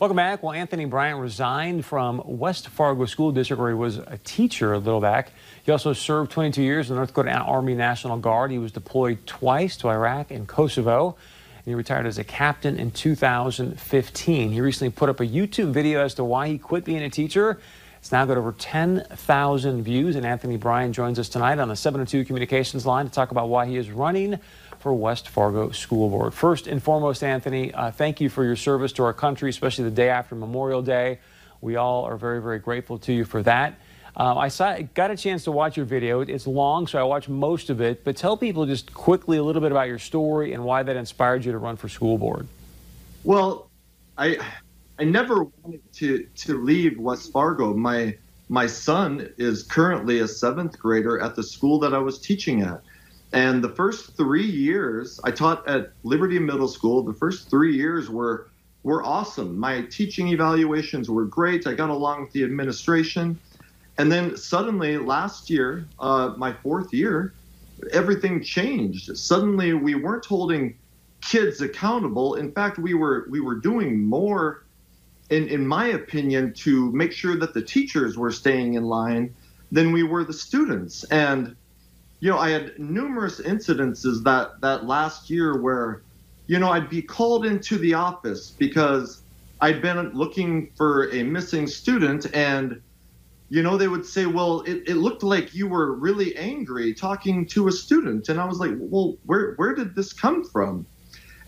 Welcome back. Well, Anthony Bryant resigned from West Fargo School District where he was a teacher a little back. He also served 22 years in the North Dakota Army National Guard. He was deployed twice to Iraq and Kosovo. And he retired as a captain in 2015. He recently put up a YouTube video as to why he quit being a teacher. It's now got over 10,000 views, and Anthony Bryant joins us tonight on the 702 Communications line to talk about why he is running for West Fargo School Board. First and foremost, Anthony, uh, thank you for your service to our country, especially the day after Memorial Day. We all are very, very grateful to you for that. Um, I saw, got a chance to watch your video. It's long, so I watched most of it. But tell people just quickly a little bit about your story and why that inspired you to run for school board. Well, I I never wanted to to leave West Fargo. My my son is currently a seventh grader at the school that I was teaching at. And the first three years, I taught at Liberty Middle School. The first three years were were awesome. My teaching evaluations were great. I got along with the administration. And then suddenly last year, uh, my fourth year, everything changed. Suddenly we weren't holding kids accountable. In fact, we were we were doing more, in in my opinion, to make sure that the teachers were staying in line than we were the students. And you know, I had numerous incidences that that last year where, you know, I'd be called into the office because I'd been looking for a missing student and you know they would say well it, it looked like you were really angry talking to a student. And i was like well where where did this come from?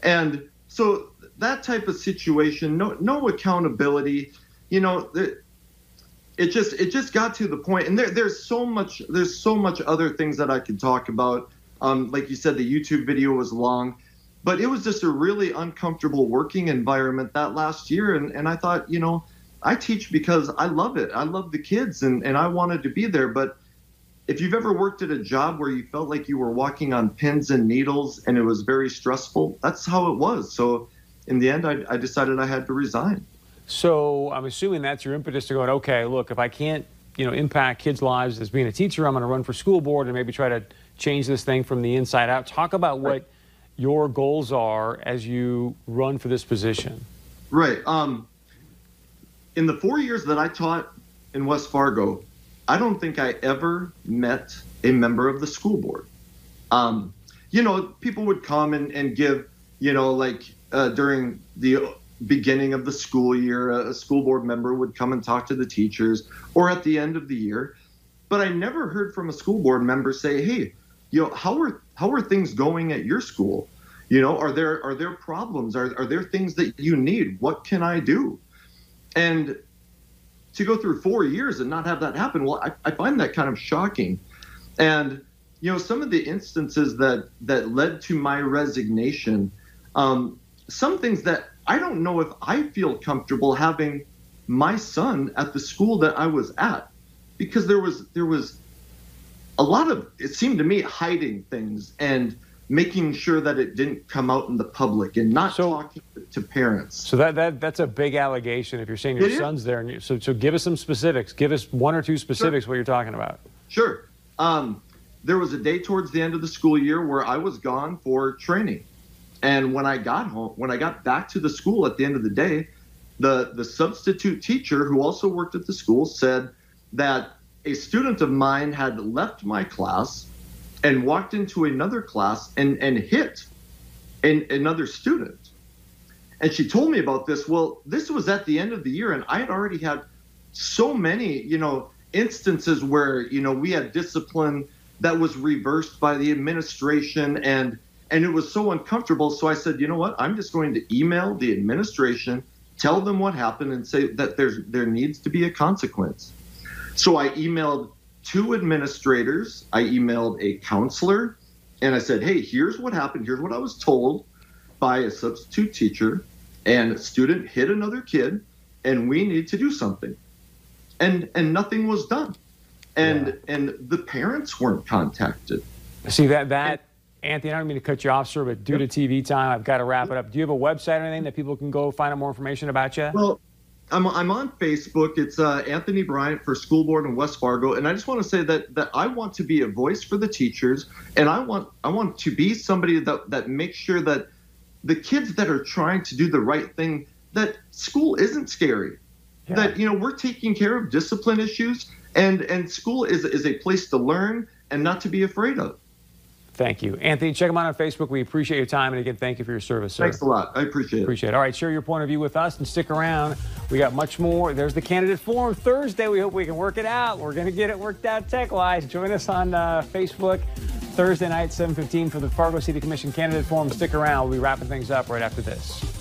And so that type of situation no no accountability. You know it just it just got to the point and there, there's so much there's so much other things that i could talk about. Um, like you said the youtube video was long but it was just a really uncomfortable working environment that last year. And, and i thought you know i teach because i love it. I love the kids and, and i wanted to be there. But if you've ever worked at a job where you felt like you were walking on pins and needles and it was very stressful that's how it was. So in the end i, I decided i had to resign so I'm assuming that's your impetus to going, okay, look, if I can't, you know, impact kids' lives as being a teacher, I'm going to run for school board and maybe try to change this thing from the inside out. Talk about what your goals are as you run for this position. Right. Um, in the four years that I taught in West Fargo, I don't think I ever met a member of the school board. Um, you know, people would come and, and give, you know, like uh, during the beginning of the school year, a, school board member would come and talk to the teachers, or at the end of the year. But I never heard from a school board member say, "Hey, you know, how are how are things going at your school? You know, are there are there problems? Are are there things that you need? What can I do?" And to go through four years and not have that happen, well, I, I find that kind of shocking. And you know, some of the instances that that led to my resignation, um, some things that I don't know if I feel comfortable having my son at the school that I was at because there was there was a lot of it seemed to me hiding things and making sure that it didn't come out in the public and not so, talking to parents. So that, that that's a big allegation if you're saying your it son's is. there. And you, so so give us some specifics. Give us one or two specifics sure. what you're talking about. Sure. Um, there was a day towards the end of the school year where I was gone for training. And when I got home, when I got back to the school at the end of the day, the, the substitute teacher who also worked at the school said that a student of mine had left my class and walked into another class and, and hit an, another student. And she told me about this. Well, this was at the end of the year, and I had already had so many, you know, instances where, you know, we had discipline that was reversed by the administration and and it was so uncomfortable. So I said, you know what? I'm just going to email the administration, tell them what happened, and say that there's there needs to be a consequence. So I emailed two administrators, I emailed a counselor, and I said, hey, here's what happened. Here's what I was told by a substitute teacher, and a student hit another kid, and we need to do something. And and nothing was done. And yeah. and the parents weren't contacted. See that that Anthony, I don't mean to cut you off, sir, but due to TV time, I've got to wrap it up. Do you have a website or anything that people can go find out more information about you? Well, I'm, I'm on Facebook. It's uh, Anthony Bryant for School Board in West Fargo, and I just want to say that that I want to be a voice for the teachers, and I want I want to be somebody that that makes sure that the kids that are trying to do the right thing that school isn't scary. Yeah. That you know we're taking care of discipline issues, and and school is is a place to learn and not to be afraid of. Thank you. Anthony, check them out on Facebook. We appreciate your time. And again, thank you for your service, sir. Thanks a lot. I appreciate it. Appreciate it. All right, share your point of view with us and stick around. We got much more. There's the candidate forum Thursday. We hope we can work it out. We're going to get it worked out tech-wise. Join us on uh, Facebook Thursday night, 7.15 for the Fargo City Commission candidate forum. Stick around. We'll be wrapping things up right after this.